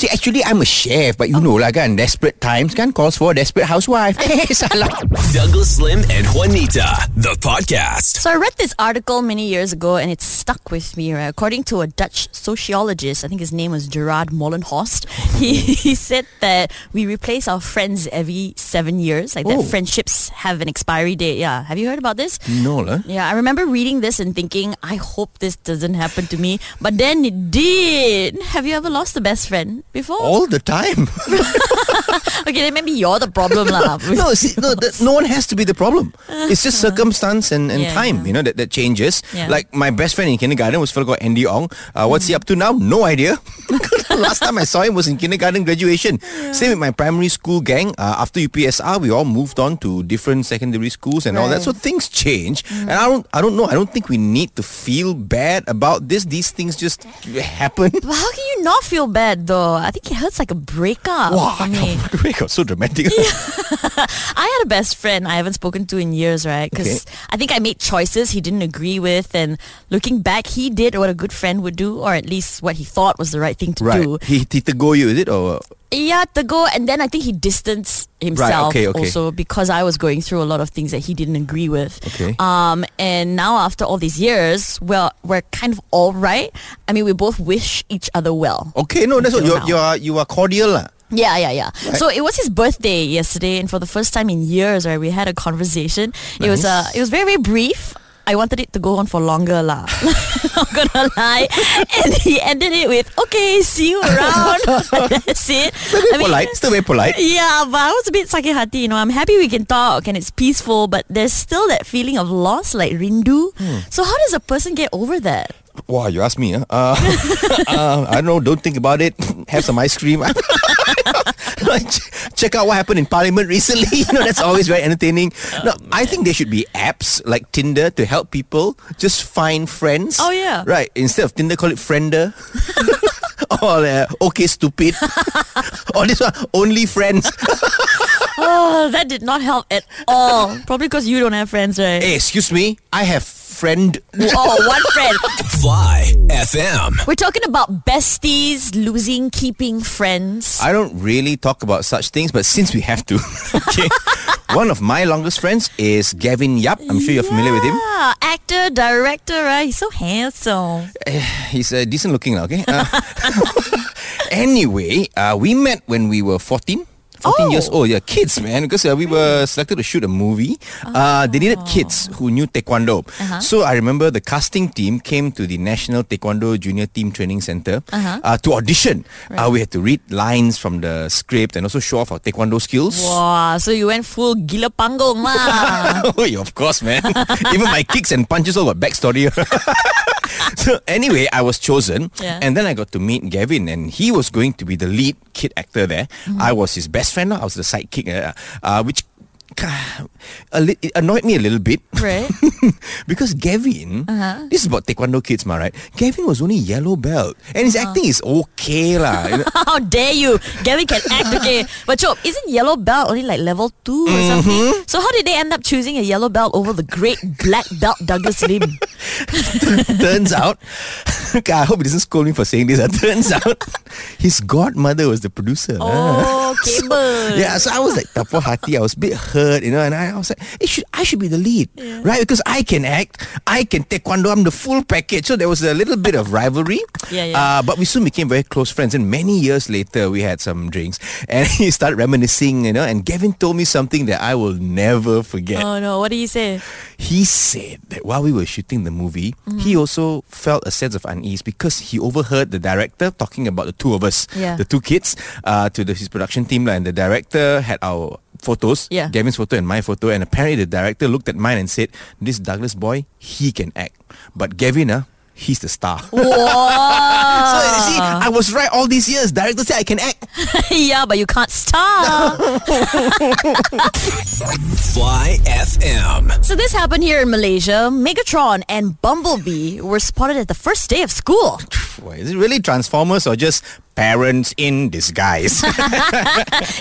See, actually, I'm a chef, but you know lah kan, desperate times kan calls for a desperate housewife. Eh, salah. Douglas Lim and Juanita, the podcast. So I read this article many years ago and it stuck with me, right? According to a Dutch sociologist, I think his name was Gerard Mollenhorst, he, he said that we replace our friends every seven years, like Oh. that friendships have an expiry date. Yeah. Have you heard about this? No lah. Yeah, I remember reading this and thinking, I hope this doesn't happen to me. But then it did. Have you ever lost a best friend before? All the time. Okay, then maybe you're the problem lah. no, see, no, that, no one has to be the problem. It's just circumstance and, and Yeah, time, yeah. you know, that, that changes. Yeah. Like my best friend in kindergarten was a fellow called Andy Ong. Uh, what's he up to now? No idea. Last time I saw him was in kindergarten graduation. Same with my primary school gang. Uh, after UPSR, we all moved on to different secondary schools and all that. So things change, and I don't, I don't know. I don't think we need to feel bad about this. These things just happen. But how can you not feel bad though? I think it hurts like a breakup Wow, for me. got so dramatic. I had a best friend I haven't spoken to in years, right? Because Okay. I think I made choices he didn't agree with, and looking back, he did what a good friend would do, or at least what he thought was the right thing to right. do. He, he to go you, is it? Or Yeah, to go, and then I think he distanced himself okay, okay. also because I was going through a lot of things that he didn't agree with. Okay. Um, and now after all these years, well, we're kind of all right. I mean, we both wish each other well. Okay, no, that's what you're, you are you are cordial. Yeah, yeah, yeah. So it was his birthday yesterday, and for the first time in years, right, we had a conversation. It was uh, it was very, very brief. I wanted it to go on for longer, lah. Not gonna lie. And he ended it with, "Okay, see you around." That's it. Very I mean, polite, still very polite. yeah, but I was a bit sakit hati, you know. I'm happy we can talk and it's peaceful, but there's still that feeling of loss, like rindu. Hmm. So how does a person get over that? Wow, you ask me, huh? Uh, uh, I don't know. Don't think about it. Have some ice cream. Check out what happened in Parliament recently. You know, that's always very entertaining. No, I think there should be apps like Tinder to help people just find friends. Oh, yeah. right. Instead of Tinder, call it Friender. or uh, okay, stupid. or this one, only friends. Oh, that did not help at all. Probably because you don't have friends, right? hey, excuse me. I have friend. Oh, one friend. Fly FM. We're talking about besties losing, keeping friends. I don't really talk about such things, but since we have to, okay. One of my longest friends is Gavin Yap. I'm sure you're familiar with him. Yeah, actor, director, right? He's so handsome. He's uh, decent looking, okay? Uh, anyway, uh, we met when we were 14. 14 Oh. years old, yeah, kids, man, because uh, we were selected to shoot a movie. Uh, they needed kids who knew Taekwondo. So I remember the casting team came to the National Taekwondo Junior Team Training Center uh, to audition. Uh, we had to read lines from the script and also show off our Taekwondo skills. Wow, so you went full gila panggung lah. oh, yeah, of course, man. Even my kicks and punches all got backstory. so anyway, I was chosen, Yeah. and then I got to meet Gavin, and he was going to be the lead kid actor there. Mm-hmm. I was his best friend. I was the sidekick, uh, uh, which. A li- it annoyed me a little bit Right. because Gavin, Uh-huh. this is about Taekwondo kids, ma, right? Gavin was only yellow belt, and his Uh-huh. acting is okay, lah. How dare you? Gavin can act okay. But Chop, isn't yellow belt only like level 2 or Mm-hmm. something? So how did they end up choosing a yellow belt over the great black belt Douglas Lim? turns out, okay, I hope he doesn't scold me for saying this. uh, Turns out, his godmother was the producer. Oh, cable. Yeah, so I was like tapo hati. I was a bit hurt, you know, and I, I was like, it should I should be the lead, right? Because I can act, I can taekwondo, I'm the full package. So there was a little bit of rivalry. Yeah, yeah. Uh, but we soon became very close friends, and many years later, we had some drinks, and he started reminiscing, you know. And Gavin told me something that I will never forget. Oh no, what did he say? He said that while we were shooting the movie, he also felt a sense of unease because he overheard the director talking about the two of us, Yeah. the two kids, uh, to the, his production team, and the director had our photos, Yeah. Gavin's photo and my photo, and apparently the director looked at mine and said, "This Douglas boy, he can act, but Gavin, ah, he's the star." Wow. So see, I was right all these years. Director said I can act. yeah, but you can't star. Fly FM. so this happened here in Malaysia. Megatron and Bumblebee were spotted at the first day of school. Is it really Transformers or just Parents in disguise.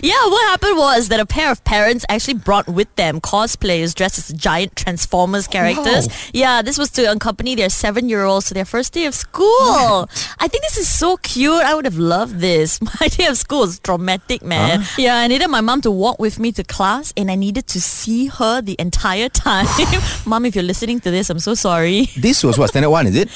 Yeah, what happened was that a pair of parents actually brought with them cosplayers dressed as giant Transformers characters. Wow. Yeah, this was to accompany their seven-year-olds to their first day of school. I think this is so cute. I would have loved this. My day of school was traumatic, man. Yeah, I needed my mom to walk with me to class, and I needed to see her the entire time. mom, if you're listening to this, I'm so sorry. this was what, standard one, is it?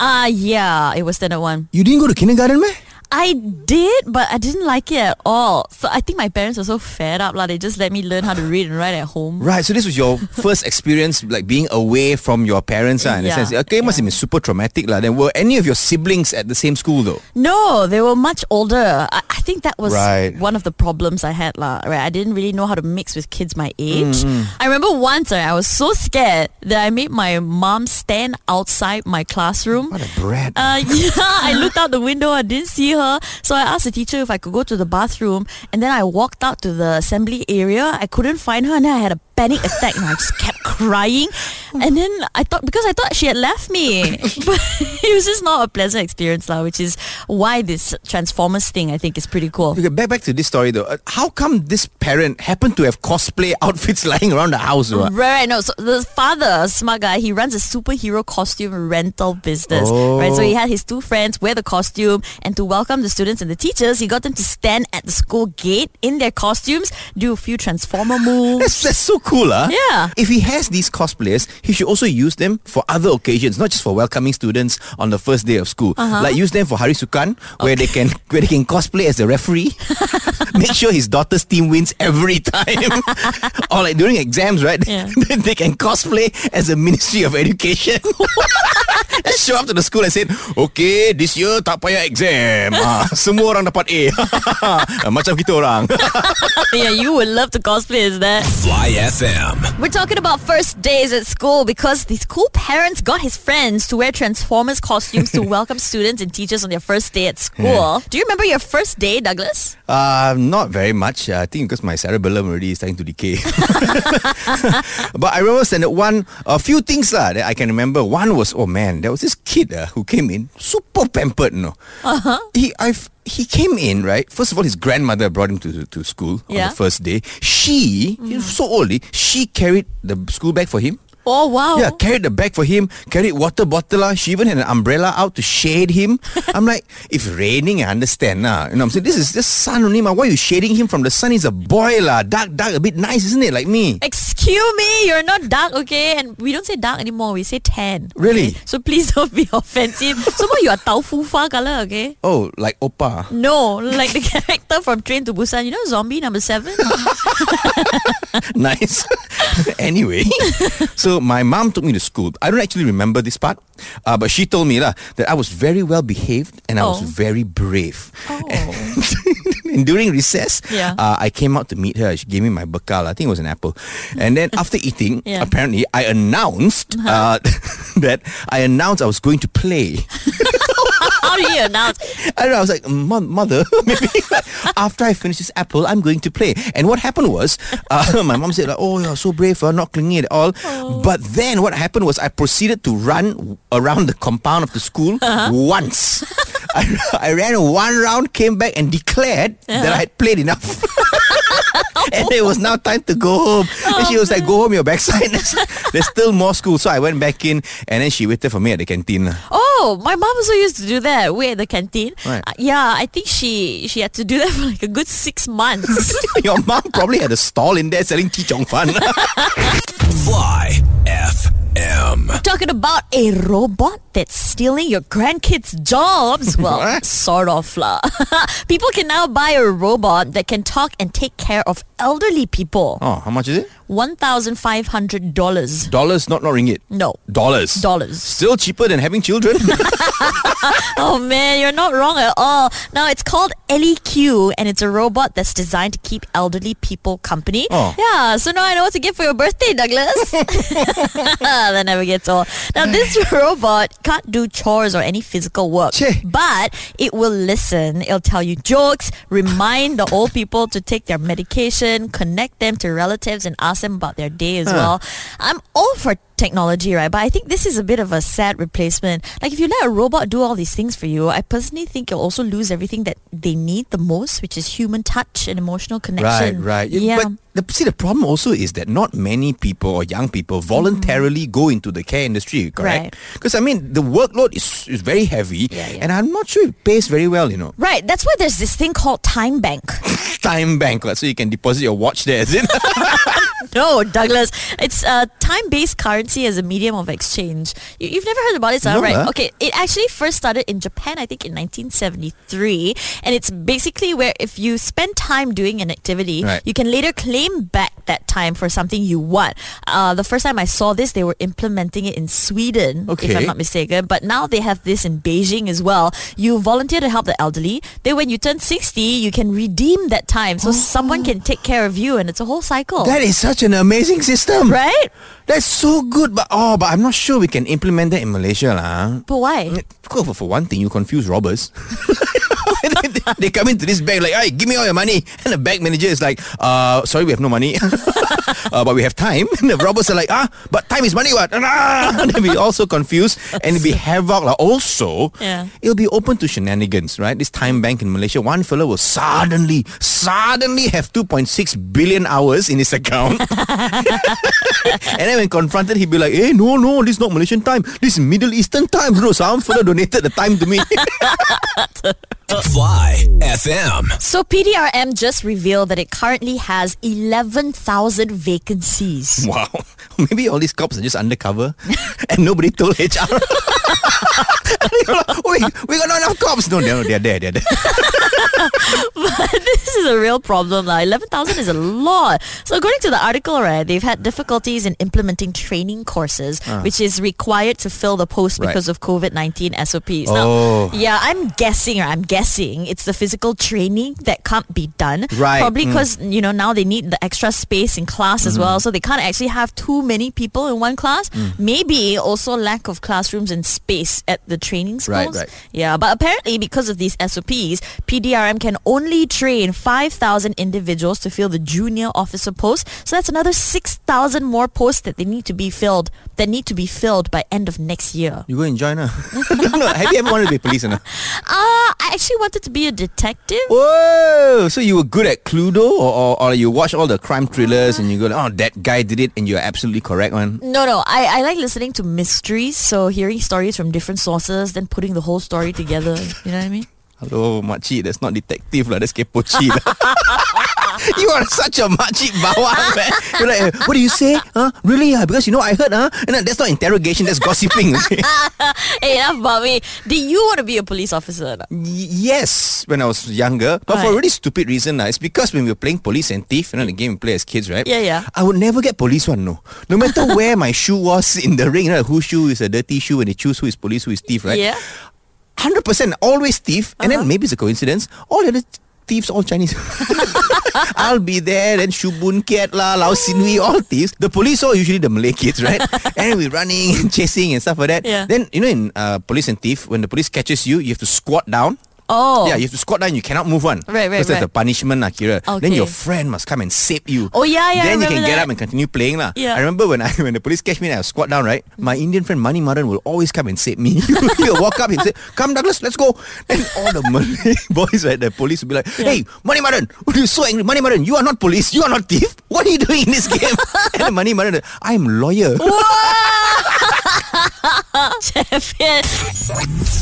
Ah, yeah, it was standard one. You didn't go to kindergarten, man? I did, but I didn't like it at all. So I think my parents were so fed up, like they just let me learn how to read and write at home. Right, so this was your first experience like being away from your parents ah, in a sense. Okay, it must have been super traumatic. lah. Then were any of your siblings at the same school though? No, they were much older. I, I think that was Right. one of the problems I had, lah. Right, I didn't really know how to mix with kids my age. Mm, I remember once right, I was so scared that I made my mom stand outside my classroom. What a brat. Uh, yeah, I looked out the window. I didn't see her, so I asked the teacher if I could go to the bathroom. And then I walked out to the assembly area. I couldn't find her, and I had a panic attack, and I just kept crying. And then I thought because I thought she had left me, but it was just not a pleasant experience, lah. Which is why this Transformers thing I think is pretty cool. Okay, back back to this story though. Uh, how come this parent happened to have cosplay outfits lying around the house? though? Right, no. So the father, a smart guy, he runs a superhero costume rental business. Right, so he had his two friends wear the costume, and to welcome the students and the teachers, he got them to stand at the school gate in their costumes, do a few transformer moves. That's, that's so cool, huh? Yeah. If he has these cosplayers, he should also use them for other occasions, not just for welcoming students on the first day of school. Uh-huh. Like use them for Hari Sukan, where they can where they can cosplay as a referee. Make sure his daughter's team wins every time. or like during exams, right? Yeah. they can cosplay as a Ministry of Education. Just show up to the school and say, Okay, this year tak payah exam. Ah, semua orang dapat A. Macam kita orang. yeah, you would love to cosplay as that. Fly FM. We're talking about first days at school because these cool parents got his friends to wear Transformers costumes to welcome students and teachers on their first day at school. Do you remember your first day, Douglas? Uh, not very much. Uh, I think because my cerebellum already is starting to decay. but I remember standard one, a few things lah that I can remember. One was, oh man, there was this kid uh, who came in, super pampered, no. Uh-huh. He, I've, he came in, right? First of all, his grandmother brought him to, to school on the first day. She, he was so old, eh, she carried the school bag for him. Oh, wow. Yeah, carried the bag for him, carried water bottle. lah. She even had an umbrella out to shade him. I'm like, if raining, I understand. lah. You know what I'm saying? This is just sun only. Ma. Why are you shading him from the sun? He's a boy. lah. Dark, dark, a bit nice, isn't it? Like me. Excuse me, you're not dark, okay? And we don't say dark anymore, we say tan. Really? okay? So please don't be offensive. Somehow you are tau fu fa color, okay? Oh, like Oppa. No, like the character from Train to Busan. You know Zombie number seven? nice. anyway, so my mom took me to school. I don't actually remember this part, uh, but she told me lah that I was very well behaved and I was Oh. very brave. Oh. and during recess, Yeah. uh, I came out to meet her. She gave me my bakal. I think it was an apple. And then after eating, Yeah. Uh-huh. apparently I announced uh, that I announced I was going to play. How do you announce? I don't know. I was like, mother, maybe after I finish this apple, I'm going to play. And what happened was, uh, my mom said, like, oh, you're so brave, uh, not clinging at all. But then what happened was, I proceeded to run around the compound of the school once. I, I ran one round, came back, and declared that I had played enough. and it was now time to go home. and she was like, go home, your backside. There's, there's still more school. So I went back in, and then she waited for me at the canteen. Oh, my mom also used to do that. Wait at the canteen. Right. Uh, yeah, I think she she had to do that for like a good six months. Your mom probably had a stall in there selling chi chong fan. Fly FM. Talking about a robot that's stealing your grandkids' jobs. Well, sort of lah. people can now buy a robot that can talk and take care of elderly people. oh, how much is it? One thousand five hundred dollars. Dollars, not not ringgit. No. Dollars. Dollars. Still cheaper than having children. Oh man, you're not wrong at all. Now it's called ElliQ and it's a robot that's designed to keep elderly people company. Oh. Yeah, so now I know what to get for your birthday, Douglas. that never gets old. Now this robot can't do chores or any physical work, Cheh. but it will listen. It'll tell you jokes, remind the old people to take their medication, connect them to relatives, and ask ask them about their day as well. I'm all for technology, right? But I think this is a bit of a sad replacement. Like if you let a robot do all these things for you, I personally think you'll also lose everything that they need the most, which is human touch and emotional connection. right. Right. Yeah. But the, see, the problem also is that not many people or young people voluntarily mm-hmm. go into the care industry, correct? Right. Because, I mean, the workload is, is very heavy Yeah, yeah. and I'm not sure it pays very well, you know. Right. That's why there's this thing called time bank. Time bank, so you can deposit your watch there, is it? no, Douglas. It's a time-based currency as a medium of exchange. You, you've never heard about it, so No, right? huh? Okay, it actually first started in Japan, I think, in 1973, and it's basically where if you spend time doing an activity, Right. you can later claim back that time for something you want. Uh, the first time I saw this, they were implementing it in Sweden, okay. if I'm not mistaken. But now they have this in Beijing as well. You volunteer to help the elderly. Then when you turn 60, you can redeem that time, so someone can take care of you, and it's a whole cycle. that is such an amazing system. Right? That's so good, but oh, but I'm not sure we can implement that in Malaysia, lah. But why? For, for one thing, you confuse robbers. they, they come into this bank like, hey, give me all your money. And the bank manager is like, uh, sorry, we have no money. uh, but we have time. And the robbers are like, ah, but time is money, what? And they'll be also confused and it'll be havoc. Like, also, Yeah. it'll be open to shenanigans, right? This time bank in Malaysia, one fellow will suddenly, suddenly have 2.6 billion hours in his account. and then when confronted, he'd be like, hey, no, no, this is not Malaysian time. This is Middle Eastern time, bro. Some fellow donated the time to me. Fly FM. So PDRM just revealed that it currently has 11,000 vacancies. wow. Maybe all these cops are just undercover and nobody told HR. Wait, we got not enough cops. No, no, they're there, they're there. but this is a real problem. lah. 11,000 is a lot. So according to the article, right, they've had difficulties in implementing training courses, ah. which is required to fill the post. Right. because of COVID-19 SOPs. Oh. Now, yeah, I'm guessing, or I'm guessing it's the physical training that can't be done. Right. Probably Mm. because, you know, now they need the extra space in class as Mm-hmm. well. So they can't actually have too many people in one class. Mm. Maybe also lack of classrooms and space at the training schools. Right, right. Yeah, but apparently because of these SOPs, PDRM can only train 5,000 individuals to fill the junior officer post. So that's another 6,000 more posts that they need to be filled that need to be filled by end of next year. You go and join her. no, have you ever wanted to be police or not? Ah, I actually wanted to be a detective. Whoa! So you were good at Cluedo, or, or, or you watch all the crime uh-huh. thrillers and you go, oh, that guy did it, and you're absolutely correct, one. No, no. I, I like listening to mysteries, so hearing stories from different sources, then putting the whole story together. You know what I mean? Hello, makcik. That's not detective lah. That's kepochi lah. you are such a makcik bawang, man. You're like, eh, what do you say? Huh? Really? Uh? Because you know I heard, huh? And then that's not interrogation. That's gossiping. Hey, enough about me. Did you want to be a police officer? Y- yes, when I was younger, but for a really stupid reason. lah. It's because when we were playing police and thief, you know, the game we play as kids, right? Yeah, yeah. I would never get police one, no. No matter where my shoe was in the ring, you know, whose shoe is a dirty shoe, and they choose who is police, who is thief, right? Yeah. Hundred percent, always thief, and then maybe it's a coincidence. All the other thieves, all Chinese. I'll be there, then Shubun Kiat lah, Lao Sinwi, all thieves. The police are usually the Malay kids, right? and we're running and chasing and stuff like that. Yeah. Then you know in uh, police and thief, when the police catches you, you have to squat down. Oh. Yeah, you have to squat down. You cannot move one. Right, right, Because that's right. the punishment, lah, Kira. Then your friend must come and save you. Oh, yeah, yeah, I Then you can remember get up and continue playing, lah. Yeah. I remember when I when the police catch me and I squat down, right? My Indian friend Mani Maran will always come and save me. He'll walk up and say, "Come, Douglas, let's go." And all the Malay boys, right? The police will be like, "Hey, Mani Maran, you're so angry, Mani Maran. You are not police. You are not thief. What are you doing in this game?" and Mani Maran, I'm lawyer. Champion.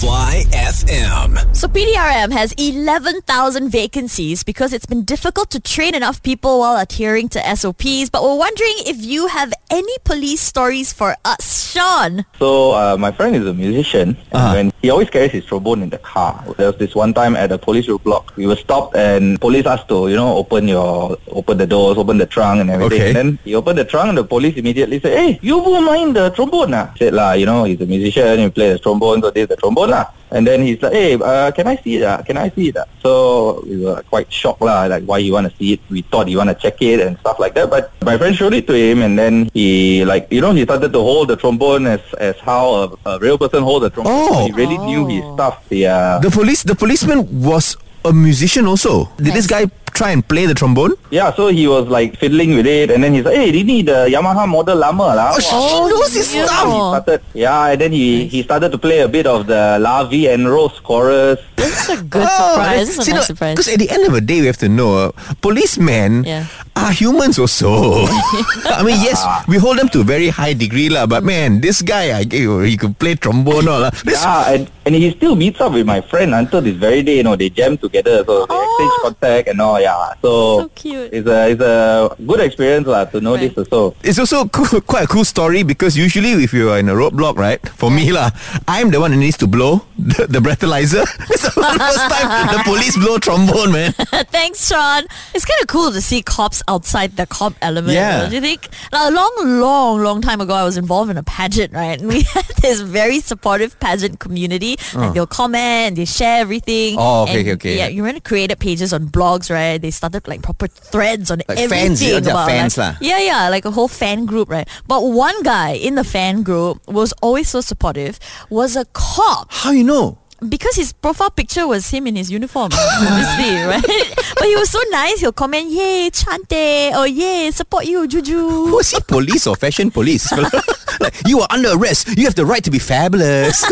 Fly FM. So PDRM has 11,000 vacancies because it's been difficult to train enough people while adhering to SOPs. But we're wondering if you have any police stories for us. Sean. So uh, my friend is a musician, and Uh-huh. when he always carries his trombone in the car. There was this one time at a police roadblock. We were stopped, and police asked to, you know, open your, open the doors, open the trunk, and everything. Okay. And then he opened the trunk, and the police immediately said, "Hey, you won't mind the trombone?" Ah, said lah, you know, he's a musician, he plays the trombone, so this is the trombone lah. And then he's like, "Hey, uh, can I see it? Ah? Can I see it?" Ah? So we were quite shocked lah, like why you want to see it? We thought you want to check it and stuff like that. But my friend showed it to him, and then he like, you know, he started to hold the trombone as as how a, a real person holds a trombone. Oh. So he really knew his stuff. Yeah. The police, the policeman was a musician also. Did this guy try and play the trombone? Yeah, so he was like fiddling with it, and then he's like, "Hey, Rini, the Yamaha model lama lah." Oh, she knows his beautiful. stuff. He started, yeah, and then he he started to play a bit of the La Vie en Rose chorus. That's a good surprise. That's a nice surprise. Because at the end of the day, we have to know, uh, policemen Yeah. are humans also. I mean, yes, we hold them to a very high degree, lah. But man, this guy, I, he could play trombone, all, lah. Yeah, and, and he still meets up with my friend until this very day. You know, they jam together, so they exchange oh. contact and all. Yeah, so, So cute. It's a it's a good experience lah to know Right. this also. It's also cool, quite a cool story because usually if you are in a roadblock, right? For me lah, I'm the one who needs to blow the, the breathalyzer. It's the first time the police blow trombone, man. Thanks, Sean. It's kind of cool to see cops outside the cop element. Yeah. Don't you think? Now, a long, long, long time ago, I was involved in a pageant, right? And we had this very supportive pageant community. Like oh. they'll comment, they share everything. Oh, okay, And, okay, okay. Yeah, you remember created pages on blogs, right? They started like proper threads on Like everything fans, about fans like, yeah, yeah, like a whole fan group, right? But one guy in the fan group was always so supportive. Was a cop How you know? Because his profile picture was him in his uniform, obviously, right? But he was so nice. He'll comment, "Yay, chante!" or "Yay, support you, Juju." Was he police or fashion police? like, you are under arrest. You have the right to be fabulous.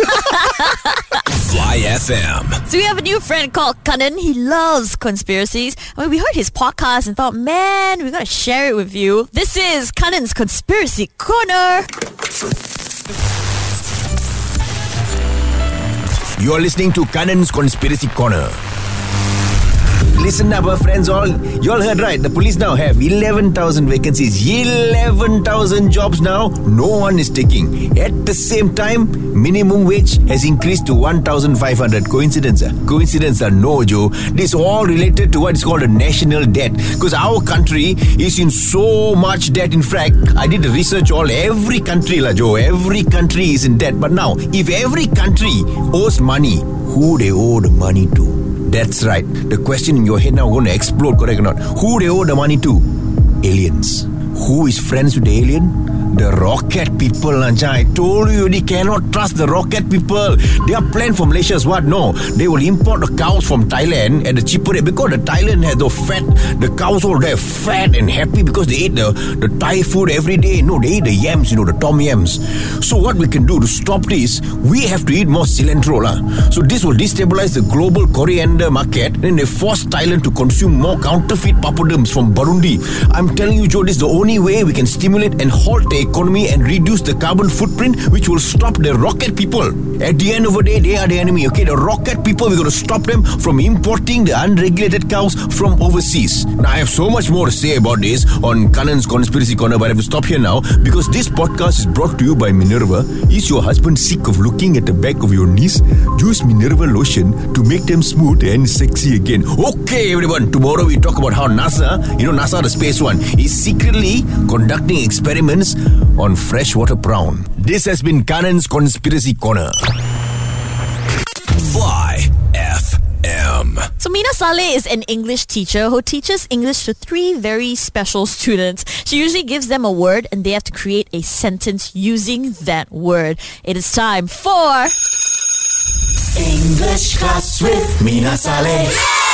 Fly FM. So we have a new friend called Kanan. He loves conspiracies. When we heard his podcast and thought, man, we gotta share it with you. This is Kanan's conspiracy corner. You're listening to Kanan's Conspiracy Corner. Listen up, our friends all. You all heard right. The police now have 11,000 vacancies. 11,000 jobs now. No one is taking. At the same time, minimum wage has increased to 1,500. Coincidence? ah? Coincidence are no, Joe. This all related to what is called a national debt. Because our country is in so much debt. In fact, I did research all. Every country, la, Joe. Every country is in debt. But now, if every country owes money, who they owe the money to? That's right. The question in your head now going to explode, correct or not? Who do they owe the money to? Aliens. Who is friends with the alien? The rocket people, Lancha. I told you already cannot trust the rocket people. They are planned for Malaysia's what? No. They will import the cows from Thailand at the cheaper rate because the Thailand has the fat, the cows all there fat and happy because they eat the, the Thai food every day. No, they eat the yams, you know, the tom yams. So what we can do to stop this, we have to eat more cilantro. lah. So this will destabilize the global coriander market. Then they force Thailand to consume more counterfeit papadums from Burundi. I'm telling you, Joe, this is the only way we can stimulate and halt the economy and reduce the carbon footprint, which will stop the rocket people. At the end of the day, they are the enemy. Okay, the rocket people, we're going to stop them from importing the unregulated cows from overseas. Now, I have so much more to say about this on Kanan's Conspiracy Corner, but I have to stop here now because this podcast is brought to you by Minerva. Is your husband sick of looking at the back of your knees? Use Minerva lotion to make them smooth and sexy again. Okay, everyone, tomorrow we talk about how NASA, you know, NASA, the space one, is secretly conducting experiments on freshwater prawn. This has been Kanan's Conspiracy Corner. Fly FM. So Mina Saleh is an English teacher who teaches English to three very special students. She usually gives them a word and they have to create a sentence using that word. It is time for English class with Mina Saleh.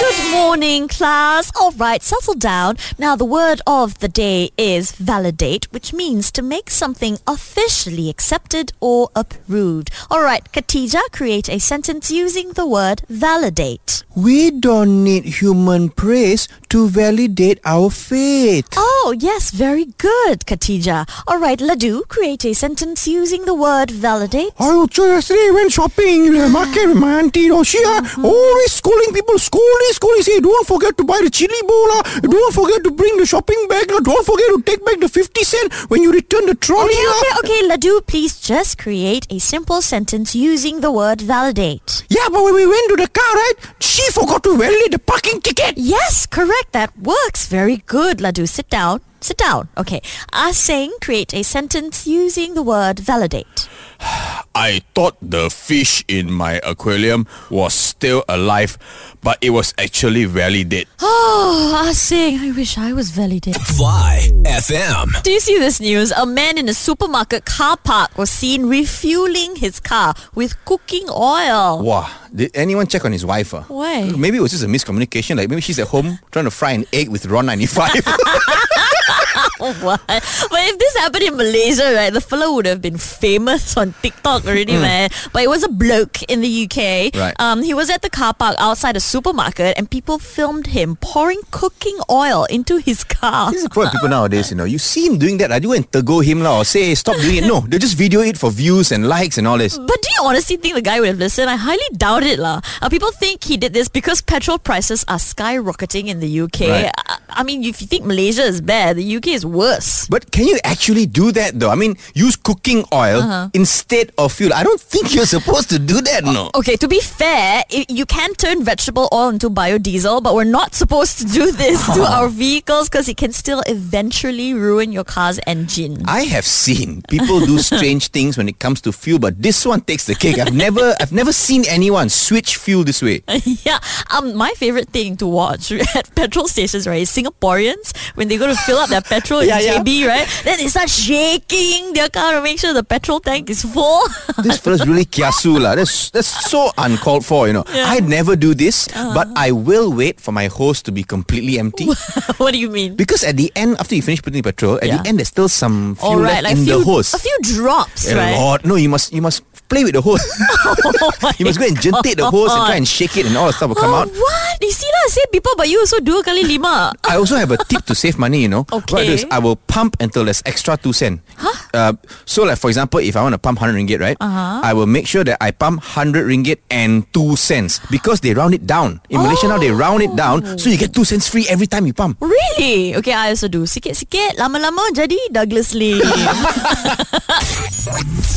Good morning, class. All right, settle down. Now, the word of the day is validate, which means to make something officially accepted or approved. All right, Katija, create a sentence using the word validate. we don't need human praise to validate our faith. Oh, yes, very good, Katija. All right, Ladu, create a sentence using the word validate. I also yesterday went shopping in the market with my auntie. You know, she uh, always scolding people, scolding, scolding. Say, don't forget to buy the chili bowl. Uh, don't forget to bring the shopping bag. Uh, don't forget to take back the 50 cent when you return the trolley. Okay, okay, okay, Ladu, please just create a simple sentence using the word validate. Yeah, but when we went to the car, right, she forgot to validate the parking ticket. Yes, correct. That works. Very good, Ladu. Sit down. Sit down. Okay. Ah Asing, create a sentence using the word validate. I thought the fish in my aquarium was still alive, but it was actually very dead. Oh, Ah Sing, I wish I was validated. Fly FM. Do you see this news? A man in a supermarket car park was seen refueling his car with cooking oil. Wow. Did anyone check on his wife? Uh? Why? Maybe it was just a miscommunication. Like maybe she's at home trying to fry an egg with Ron 95. what? But if this happened in Malaysia, right, the fellow would have been famous on TikTok already, man. But it was a bloke in the UK. Right. Um, he was at the car park outside a supermarket, and people filmed him pouring cooking oil into his car. this is the problem people nowadays, you know. You see him doing that, I do and go him lah or say stop doing it. No, they just video it for views and likes and all this. But do you honestly think the guy would have listened? I highly doubt it, lah. Uh, people think he did this because petrol prices are skyrocketing in the UK. Right. I, I mean, if you think Malaysia is bad, the UK is worse. But can you actually do that though? I mean, use cooking oil Uh-huh. instead of fuel. I don't think you're supposed to do that, no. Okay, to be fair, i you can turn vegetable oil into biodiesel, but we're not supposed to do this to our vehicles because it can still eventually ruin your car's engine. I have seen people do strange things when it comes to fuel, but this one takes the cake. I've never I've never seen anyone switch fuel this way. yeah, um, my favorite thing to watch at petrol stations, right, is Singaporeans when they go to fill up their petrol Yeah, in yeah. JB, right, then they start shaking their car to make sure the petrol tank is full. This fella's really kiasu lah. That's that's so uncalled for, you know. Yeah. Uh-huh. I'd never do this, but I will wait for my hose to be completely empty. what do you mean? Because at the end, after you finish putting petrol, at Yeah. the end there's still some fuel All right, left like in few, the hose. a few drops, A right? lot. No, you must you must play with the hose. you must go and jentik the hose and try and shake it, and all the stuff will come oh, out. what? You see lah, same people, but you also dua kali lima. I also have a tip to save money, you know. What I do is I will pump until there's extra two cent. Huh? Uh, so like for example, if I want to pump 100 ringgit, right? Uh-huh. I will make sure that I pump 100 ringgit and 2 cents because they round it down. In Malaysia now they round it down so you get 2 cents free every time you pump. Really? Okay, I also do. Sikit-sikit, lama-lama jadi Douglas Lee.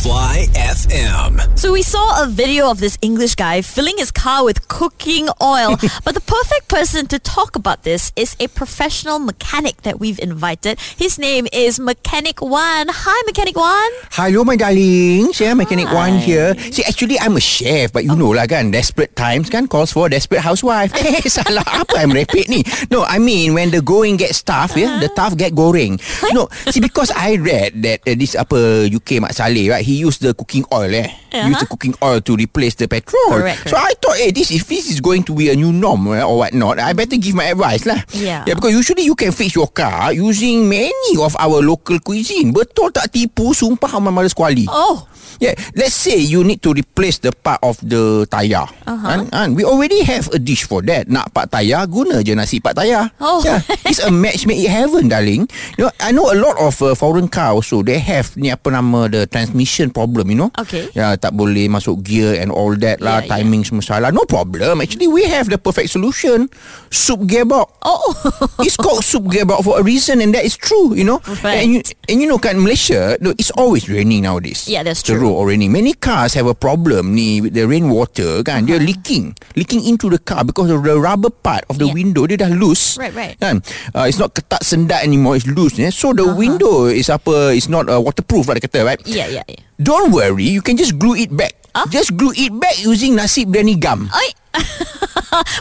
Fly FM. So we saw a video of this English guy filling his car with cooking oil. but the perfect person to talk about this is a professional mechanic that we've invited. His name is Mechanic One. Hi, Mechanic One. Hello my darling Saya Mechanic Hi. One here See actually I'm a chef But you know lah kan Desperate times kan Calls for a desperate housewife Eh salah apa I'm repeat ni No I mean When the going gets tough yeah, The tough get goreng No See because I read That uh, this apa UK Mat Saleh right He used the cooking oil eh He used the cooking oil To replace the petrol Correct, So I thought Eh this if this is going to be a new norm eh, Or what not I better give my advice lah Yeah. yeah because usually you can fix your car Using many of our local cuisine Betul tak tipu Sumpah Amal Malas Kuali Oh, Yeah, let's say you need to replace the part of the tayar. Uh-huh. Kan, kan? We already have a dish for that. Nak part tayar, guna je nasi part tayar. Oh. Yeah, it's a match made in heaven, darling. You know, I know a lot of uh, foreign car also. They have ni apa nama the transmission problem, you know. Okay. Ya, tak boleh masuk gear and all that lah. Yeah, yeah. timing semua salah. No problem. Actually, we have the perfect solution. Soup gearbox. oh. it's called soup gearbox for a reason and that is true, you know. Right. And you and you know kan Malaysia, no, it's always raining nowadays. Yeah, that's The true. road or raining. Many cars have a problem ni with the rainwater kan. They're leaking. Leaking into the car because of the rubber part of the Yeah. window dia dah loose. Right, right. Kan? Uh, it's not ketat sendat anymore, it's loose. Eh? So the window is apa, it's not uh, waterproof lah dia kata, right? yeah, yeah, yeah. Don't worry, you can just glue it back. Ah? Just glue it back using nasi biryani gum. Oi.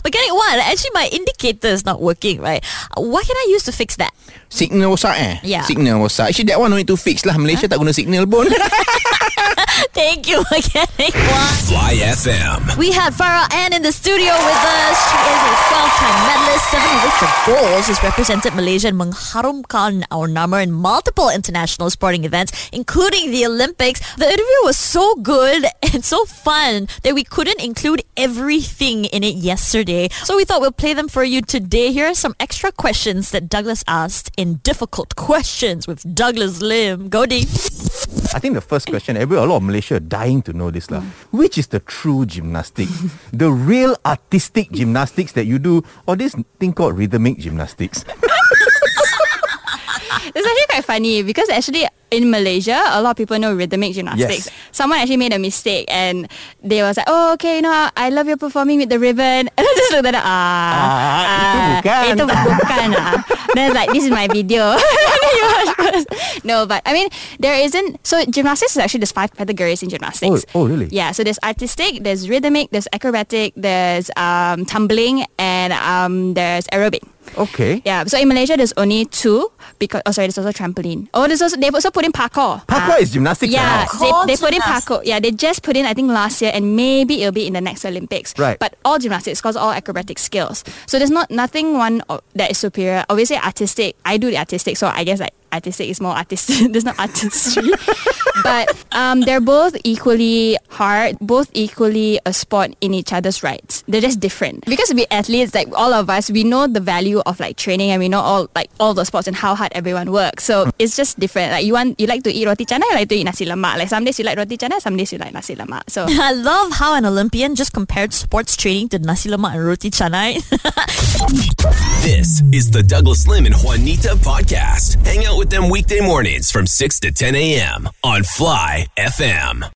Mechanic One, actually my indicator is not working, right? What can I use to fix that? Signal rosak eh? Yeah. Signal rosak. Actually that one no need to fix lah. Malaysia tak guna signal pun. Thank you, Mechanic One. Fly FM. We had Farah Ann in the studio with us. She is a 12-time medalist, seven of which are gold. She's represented Malaysia and mengharumkan our number in multiple international sporting events, including the Olympics. The interview was so good and so fun that we couldn't include everything in it yesterday. So we thought we'll play them for you today. Here are some extra questions that Douglas asked in Difficult Questions with Douglas Lim. Go deep. I think the first question, every a lot of Malaysia are dying to know this lah. Which is the true gymnastics? the real artistic gymnastics that you do, or this thing called rhythmic gymnastics? It's actually quite funny because actually in Malaysia, a lot of people know rhythmic gymnastics. Yes. Someone actually made a mistake and they was like, oh, okay, you know, I love your performing with the ribbon. And I just looked at it, ah, Ah, itu bukan. Itu bukan ah. then it's like this is my video. Then you watch first. no, but I mean there isn't. So gymnastics is actually there's five categories in gymnastics. Oh, oh, really? Yeah. So there's artistic, there's rhythmic, there's acrobatic, there's um, tumbling, and um, there's aerobic. Okay. Yeah. So in Malaysia, there's only two because oh sorry, there's also trampoline. Oh, there's also they also put in parkour. Parkour is gymnastics. Yeah, now. they, they put in gymnastics. parkour. Yeah, they just put in I think last year, and maybe it'll be in the next Olympics. Right. But all gymnastics, cause all acrobatic skills. So there's not nothing one that is superior. Obviously, artistic. I do the artistic, so I guess like artistic is more artistic. there's not artistry. but um, they're both equally hard, both equally a sport in each other's rights. They're just different because we athletes, like all of us, we know the value of like training and we know all like all the sports and how hard everyone works. So it's just different. Like you want, you like to eat roti canai, you like to eat nasi lemak. Like some days you like roti canai, some days you like nasi lemak. So I love how an Olympian just compared sports training to nasi lemak and roti canai. This is the Douglas Lim and Juanita podcast. Hang out with them weekday mornings from 6 to 10 a.m. on Fly FM.